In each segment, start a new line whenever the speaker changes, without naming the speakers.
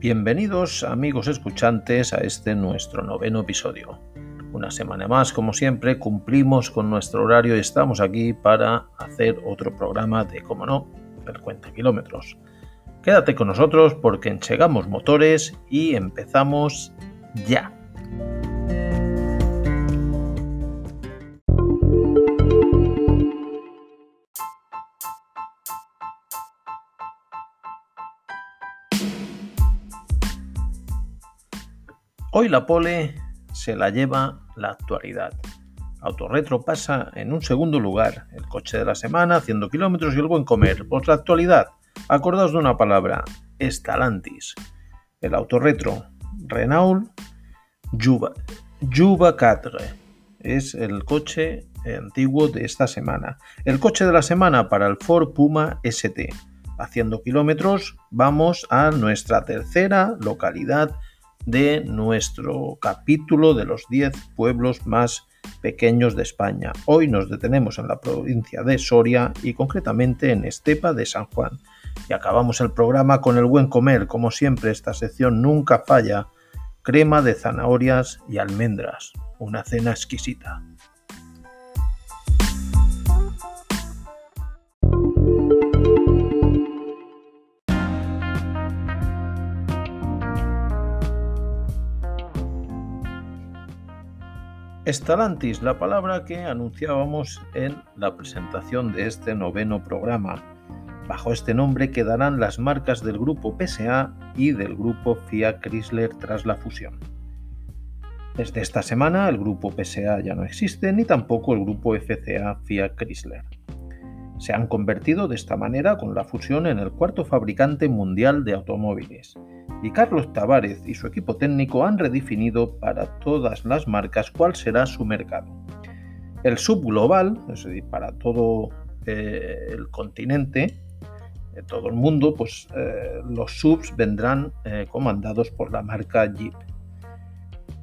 Bienvenidos amigos escuchantes a este nuestro noveno episodio. Una semana más, como siempre, cumplimos con nuestro horario y estamos aquí para hacer otro programa de, como no, el cuenta kilómetros. Quédate con nosotros porque enchegamos motores y empezamos ya. Hoy la pole se la lleva la actualidad. Autorretro pasa en un segundo lugar, el coche de la semana, haciendo kilómetros y el buen comer. Por la actualidad, acordaos de una palabra, Estalantis. El autorretro Renault Juba, Juba 4 es el coche antiguo de esta semana. El coche de la semana para el Ford Puma ST. Haciendo kilómetros, vamos a nuestra tercera localidad de nuestro capítulo de los 10 pueblos más pequeños de España. Hoy nos detenemos en la provincia de Soria y concretamente en Estepa de San Juan. Y acabamos el programa con el buen comer, como siempre esta sección nunca falla, crema de zanahorias y almendras, una cena exquisita. Estalantis, la palabra que anunciábamos en la presentación de este noveno programa. Bajo este nombre quedarán las marcas del grupo PSA y del grupo Fiat Chrysler tras la fusión. Desde esta semana el grupo PSA ya no existe ni tampoco el grupo FCA Fiat Chrysler. Se han convertido de esta manera con la fusión en el cuarto fabricante mundial de automóviles y Carlos Tavares y su equipo técnico han redefinido para todas las marcas cuál será su mercado. El subglobal, es decir, para todo eh, el continente, de todo el mundo, pues eh, los subs vendrán eh, comandados por la marca Jeep.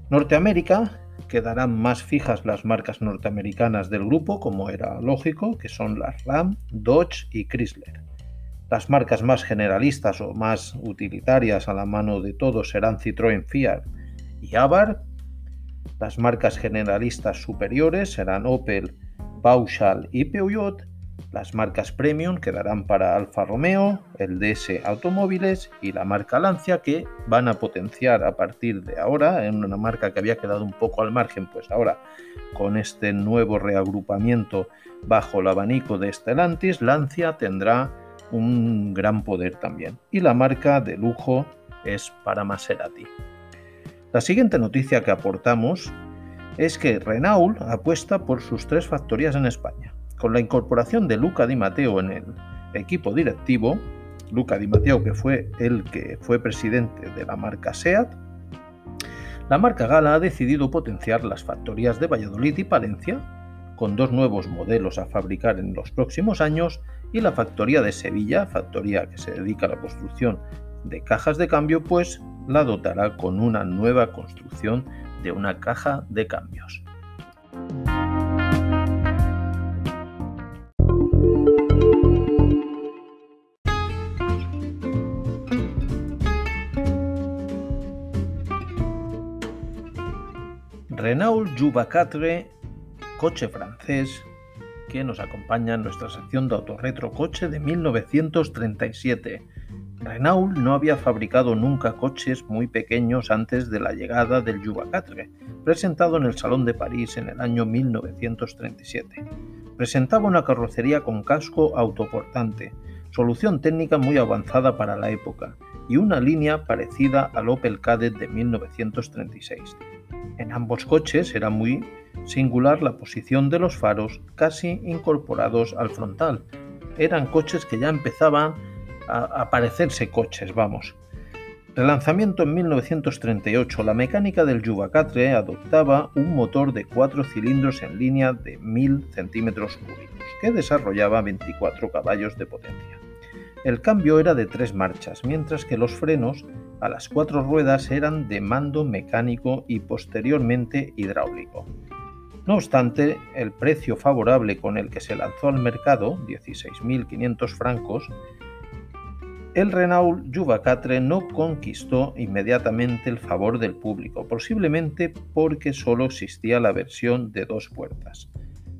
Norteamérica quedarán más fijas las marcas norteamericanas del grupo, como era lógico, que son las Ram, Dodge y Chrysler. Las marcas más generalistas o más utilitarias a la mano de todos serán Citroën Fiat y Abarth. Las marcas generalistas superiores serán Opel, Pauschal y Peugeot. Las marcas premium quedarán para Alfa Romeo, el DS Automóviles y la marca Lancia que van a potenciar a partir de ahora en una marca que había quedado un poco al margen, pues ahora con este nuevo reagrupamiento bajo el abanico de Stellantis, Lancia tendrá un gran poder también. Y la marca de lujo es para Maserati. La siguiente noticia que aportamos es que Renault apuesta por sus tres factorías en España. Con la incorporación de Luca Di Matteo en el equipo directivo, Luca Di Matteo que fue el que fue presidente de la marca SEAT, la marca Gala ha decidido potenciar las factorías de Valladolid y Palencia con dos nuevos modelos a fabricar en los próximos años y la factoría de Sevilla, factoría que se dedica a la construcción de cajas de cambio, pues la dotará con una nueva construcción de una caja de cambios. Renault Juba coche francés que nos acompaña en nuestra sección de autorretro coche de 1937. Renault no había fabricado nunca coches muy pequeños antes de la llegada del Juba 4, presentado en el Salón de París en el año 1937. Presentaba una carrocería con casco autoportante, solución técnica muy avanzada para la época, y una línea parecida al Opel Kadett de 1936. En ambos coches era muy singular la posición de los faros casi incorporados al frontal. Eran coches que ya empezaban a, parecerse coches, vamos. Relanzamiento en 1938, la mecánica del 4 adoptaba un motor de 4 cilindros en línea de 1000 centímetros cúbicos, que desarrollaba 24 caballos de potencia. El cambio era de tres marchas, mientras que los frenos a las cuatro ruedas eran de mando mecánico y posteriormente hidráulico. No obstante, el precio favorable con el que se lanzó al mercado, 16.500 francos, el Renault Juva 4 no conquistó inmediatamente el favor del público, posiblemente porque solo existía la versión de dos puertas.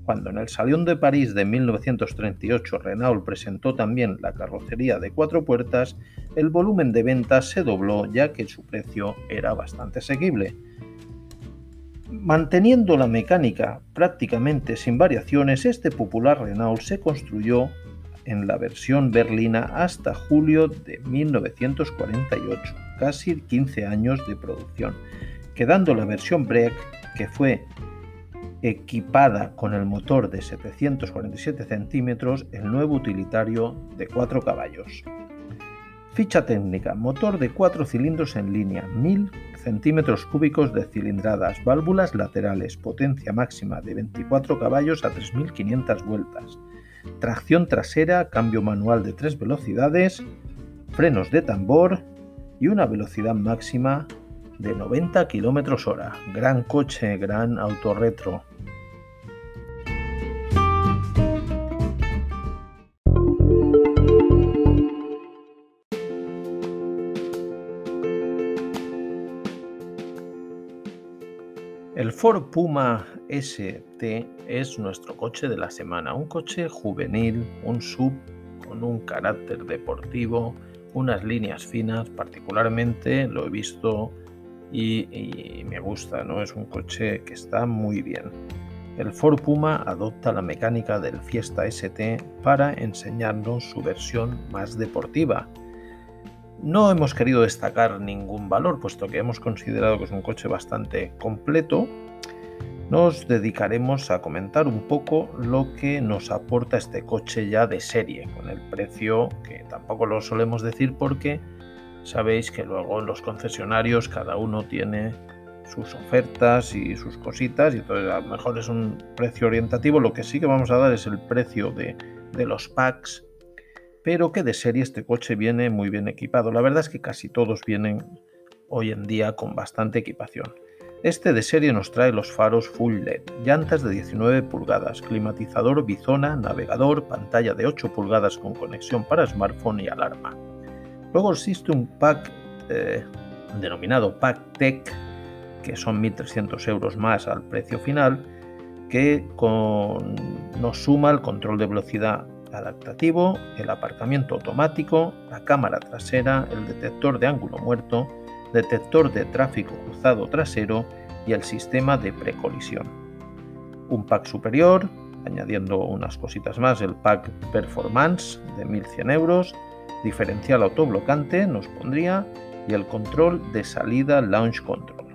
Cuando en el Salón de París de 1938 Renault presentó también la carrocería de cuatro puertas, el volumen de ventas se dobló ya que su precio era bastante asequible. Manteniendo la mecánica prácticamente sin variaciones, este popular Renault se construyó en la versión berlina hasta julio de 1948, casi 15 años de producción, quedando la versión Break, que fue equipada con el motor de 747 centímetros, el nuevo utilitario de 4 caballos. Ficha técnica, motor de 4 cilindros en línea, 1000 centímetros cúbicos de cilindradas, válvulas laterales, potencia máxima de 24 caballos a 3500 vueltas, tracción trasera, cambio manual de tres velocidades, frenos de tambor y una velocidad máxima de 90 km hora. Gran coche, gran autorretro. Ford Puma ST es nuestro coche de la semana, un coche juvenil, un sub con un carácter deportivo, unas líneas finas, particularmente lo he visto y, me gusta, ¿no? Es un coche que está muy bien. El Ford Puma adopta la mecánica del Fiesta ST para enseñarnos su versión más deportiva, no hemos querido destacar ningún valor, puesto que hemos considerado que es un coche bastante completo. Nos dedicaremos a comentar un poco lo que nos aporta este coche ya de serie, con el precio que tampoco lo solemos decir porque sabéis que luego en los concesionarios cada uno tiene sus ofertas y sus cositas y entonces a lo mejor es un precio orientativo. Lo que sí que vamos a dar es el precio de, de los packs pero que de serie este coche viene muy bien equipado. La verdad es que casi todos vienen hoy en día con bastante equipación. Este de serie nos trae los faros full LED, llantas de 19 pulgadas, climatizador bizona, navegador, pantalla de 8 pulgadas con conexión para smartphone y alarma. Luego existe un pack eh, denominado Pack Tech, que son 1.300 euros más al precio final, que nos suma el control de velocidad adaptativo, el aparcamiento automático, la cámara trasera, el detector de ángulo muerto, detector de tráfico cruzado trasero y el sistema de precolisión. Un pack superior, añadiendo unas cositas más, el pack Performance de 1100 euros, diferencial autoblocante nos pondría y el control de salida Launch Control.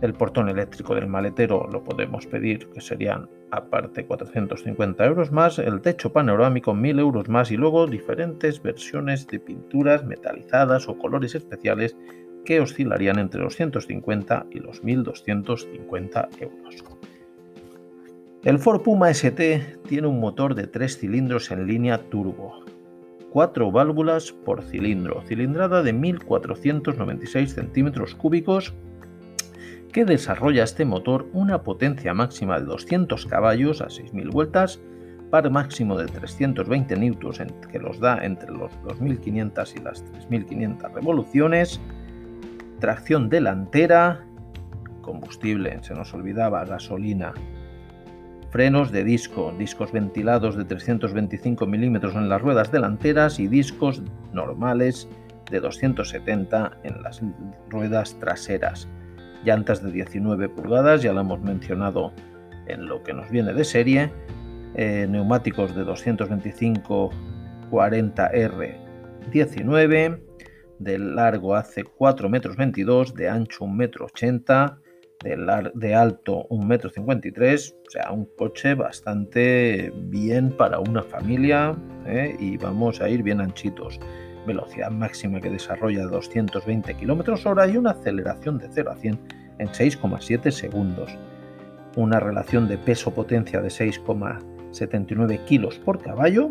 El portón eléctrico del maletero lo podemos pedir, que serían aparte 450 euros más, el techo panorámico 1000 euros más y luego diferentes versiones de pinturas metalizadas o colores especiales que oscilarían entre los 150 y los 1250 euros. El Ford Puma ST tiene un motor de 3 cilindros en línea turbo, 4 válvulas por cilindro, cilindrada de 1496 centímetros cúbicos que desarrolla este motor una potencia máxima de 200 caballos a 6.000 vueltas, par máximo de 320 newtons que los da entre los 2.500 y las 3.500 revoluciones, tracción delantera, combustible, se nos olvidaba, gasolina, frenos de disco, discos ventilados de 325 milímetros en las ruedas delanteras y discos normales de 270 en las ruedas traseras llantas de 19 pulgadas, ya lo hemos mencionado en lo que nos viene de serie, eh, neumáticos de 225 40R 19, de largo hace 4 metros 22, de ancho 1 metro 80, de, de alto 1 metro 53, o sea, un coche bastante bien para una familia ¿eh? y vamos a ir bien anchitos velocidad máxima que desarrolla 220 km hora y una aceleración de 0 a 100 en 6,7 segundos. Una relación de peso-potencia de 6,79 kg por caballo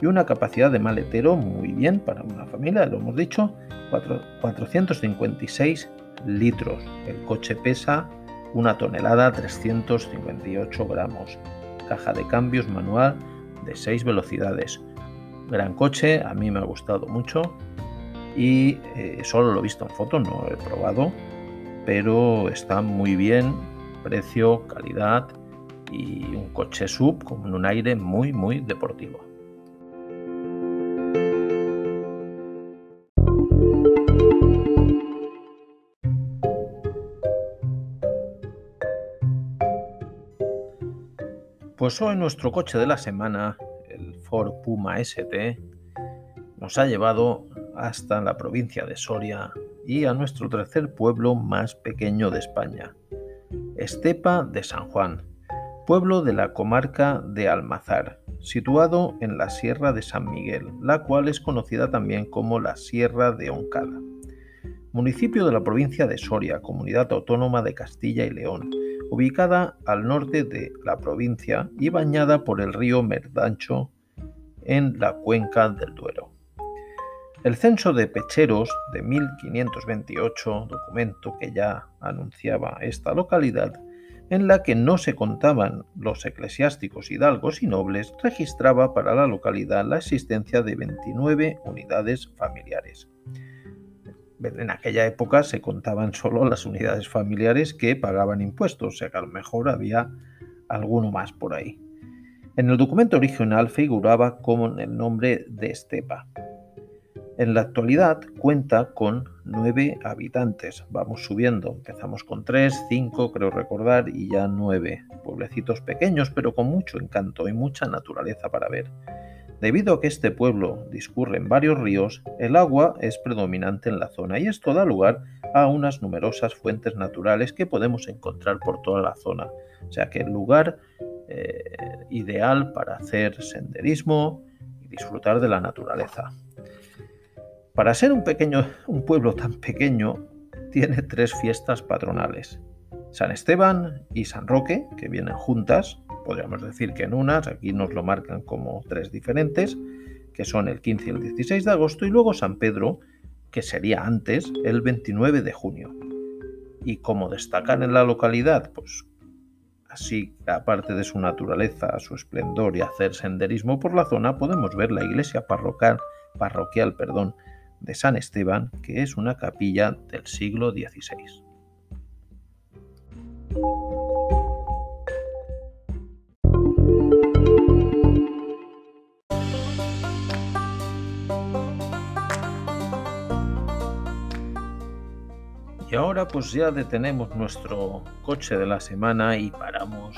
y una capacidad de maletero muy bien para una familia, lo hemos dicho, 456 litros. El coche pesa una tonelada 358 gramos. Caja de cambios manual de 6 velocidades Gran coche, a mí me ha gustado mucho y eh, solo lo he visto en fotos, no lo he probado, pero está muy bien, precio, calidad y un coche sub con un aire muy muy deportivo. Pues hoy nuestro coche de la semana, Puma ST, nos ha llevado hasta la provincia de Soria y a nuestro tercer pueblo más pequeño de España, Estepa de San Juan, pueblo de la comarca de Almazar, situado en la Sierra de San Miguel, la cual es conocida también como la Sierra de Oncada. Municipio de la provincia de Soria, comunidad autónoma de Castilla y León, ubicada al norte de la provincia y bañada por el río Merdancho en la cuenca del Duero. El censo de Pecheros de 1528, documento que ya anunciaba esta localidad, en la que no se contaban los eclesiásticos hidalgos y nobles, registraba para la localidad la existencia de 29 unidades familiares en aquella época se contaban solo las unidades familiares que pagaban impuestos, o sea que a lo mejor había alguno más por ahí. En el documento original figuraba como el nombre de Estepa. En la actualidad cuenta con nueve habitantes. Vamos subiendo. Empezamos con tres, cinco, creo recordar, y ya nueve. Pueblecitos pequeños, pero con mucho encanto y mucha naturaleza para ver. Debido a que este pueblo discurre en varios ríos, el agua es predominante en la zona y esto da lugar a unas numerosas fuentes naturales que podemos encontrar por toda la zona. O sea que el lugar eh, ideal para hacer senderismo y disfrutar de la naturaleza. Para ser un, un pueblo tan pequeño, tiene tres fiestas patronales. San Esteban y San Roque, que vienen juntas, podríamos decir que en unas, aquí nos lo marcan como tres diferentes, que son el 15 y el 16 de agosto, y luego San Pedro, que sería antes, el 29 de junio. Y como destacan en la localidad, pues así, aparte de su naturaleza, su esplendor y hacer senderismo por la zona, podemos ver la iglesia parroquial, perdón, de San Esteban, que es una capilla del siglo XVI. Y ahora pues ya detenemos nuestro coche de la semana y paramos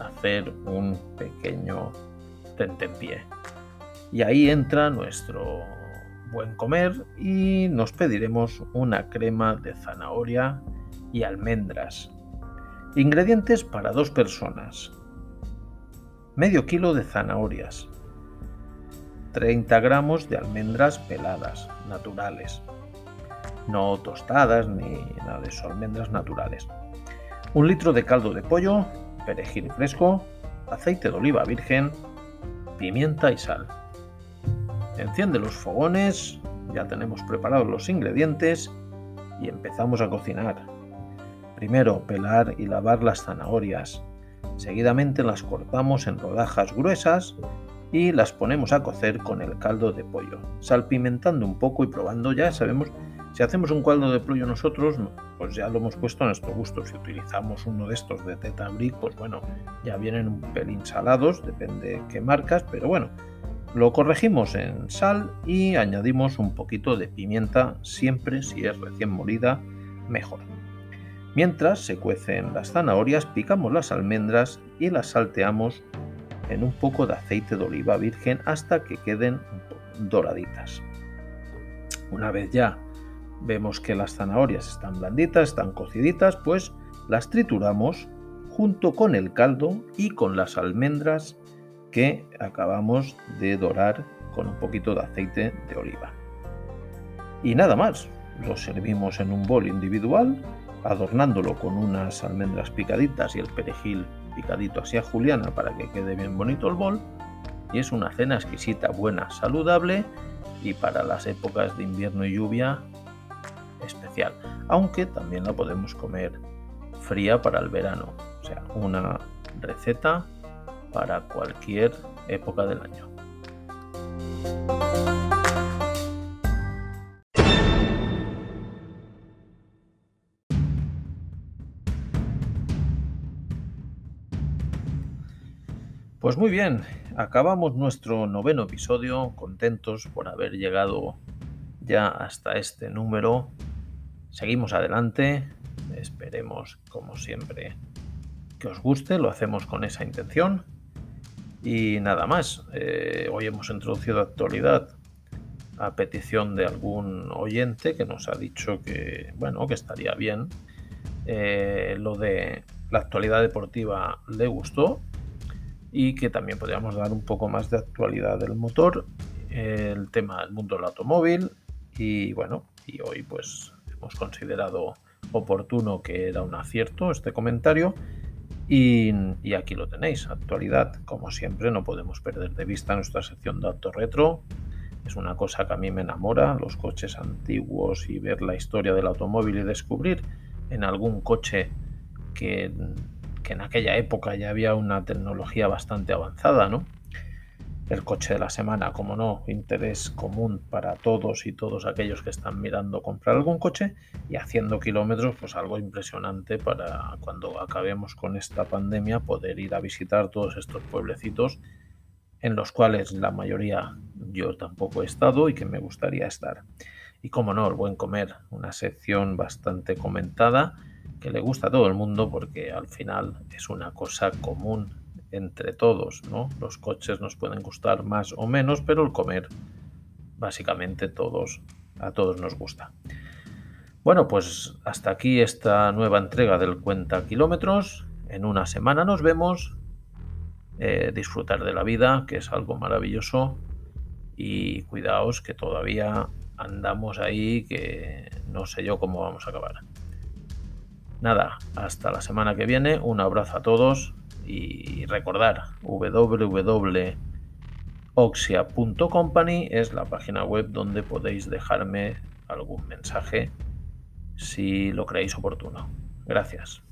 a hacer un pequeño tentempié. Y ahí entra nuestro buen comer y nos pediremos una crema de zanahoria y almendras. Ingredientes para dos personas. Medio kilo de zanahorias. 30 gramos de almendras peladas, naturales no tostadas ni nada de eso, almendras naturales. Un litro de caldo de pollo, perejil fresco, aceite de oliva virgen, pimienta y sal. Enciende los fogones, ya tenemos preparados los ingredientes y empezamos a cocinar. Primero pelar y lavar las zanahorias. Seguidamente las cortamos en rodajas gruesas y las ponemos a cocer con el caldo de pollo, salpimentando un poco y probando. Ya sabemos si hacemos un caldo de pollo nosotros, pues ya lo hemos puesto a nuestro gusto. Si utilizamos uno de estos de Teta Brick, pues bueno, ya vienen un pelín salados, depende qué marcas, pero bueno, lo corregimos en sal y añadimos un poquito de pimienta, siempre si es recién molida, mejor. Mientras se cuecen las zanahorias, picamos las almendras y las salteamos en un poco de aceite de oliva virgen hasta que queden doraditas. Una vez ya vemos que las zanahorias están blanditas, están cociditas, pues las trituramos junto con el caldo y con las almendras que acabamos de dorar con un poquito de aceite de oliva. Y nada más, lo servimos en un bol individual, adornándolo con unas almendras picaditas y el perejil picadito así a juliana para que quede bien bonito el bol. Y es una cena exquisita, buena, saludable y para las épocas de invierno y lluvia aunque también la podemos comer fría para el verano, o sea, una receta para cualquier época del año. Pues muy bien, acabamos nuestro noveno episodio, contentos por haber llegado ya hasta este número Seguimos adelante, esperemos como siempre que os guste, lo hacemos con esa intención. Y nada más, eh, hoy hemos introducido actualidad a petición de algún oyente que nos ha dicho que, bueno, que estaría bien. Eh, lo de la actualidad deportiva le gustó y que también podríamos dar un poco más de actualidad del motor, el tema del mundo del automóvil y bueno, y hoy pues considerado oportuno que era un acierto este comentario y, y, aquí lo tenéis, actualidad, como siempre no podemos perder de vista nuestra sección de auto retro, es una cosa que a mí me enamora, los coches antiguos y ver la historia del automóvil y descubrir en algún coche que que en aquella época ya había una tecnología bastante avanzada, ¿no? El coche de la semana, como no, interés común para todos y todos aquellos que están mirando comprar algún coche y haciendo kilómetros, pues algo impresionante para cuando acabemos con esta pandemia poder ir a visitar todos estos pueblecitos en los cuales la mayoría yo tampoco he estado y que me gustaría estar. Y como no, el buen comer, una sección bastante comentada que le gusta a todo el mundo porque al final es una cosa común entre todos, ¿no? Los coches nos pueden gustar más o menos, pero el comer básicamente todos a todos nos gusta. Bueno, pues hasta aquí esta nueva entrega del cuenta kilómetros. En una semana nos vemos. Eh, disfrutar de la vida, que es algo maravilloso. Y cuidaos que todavía andamos ahí, que no sé yo cómo vamos a acabar. Nada, hasta la semana que viene, un abrazo a todos y recordar www.oxia.company es la página web donde podéis dejarme algún mensaje si lo creéis oportuno. Gracias.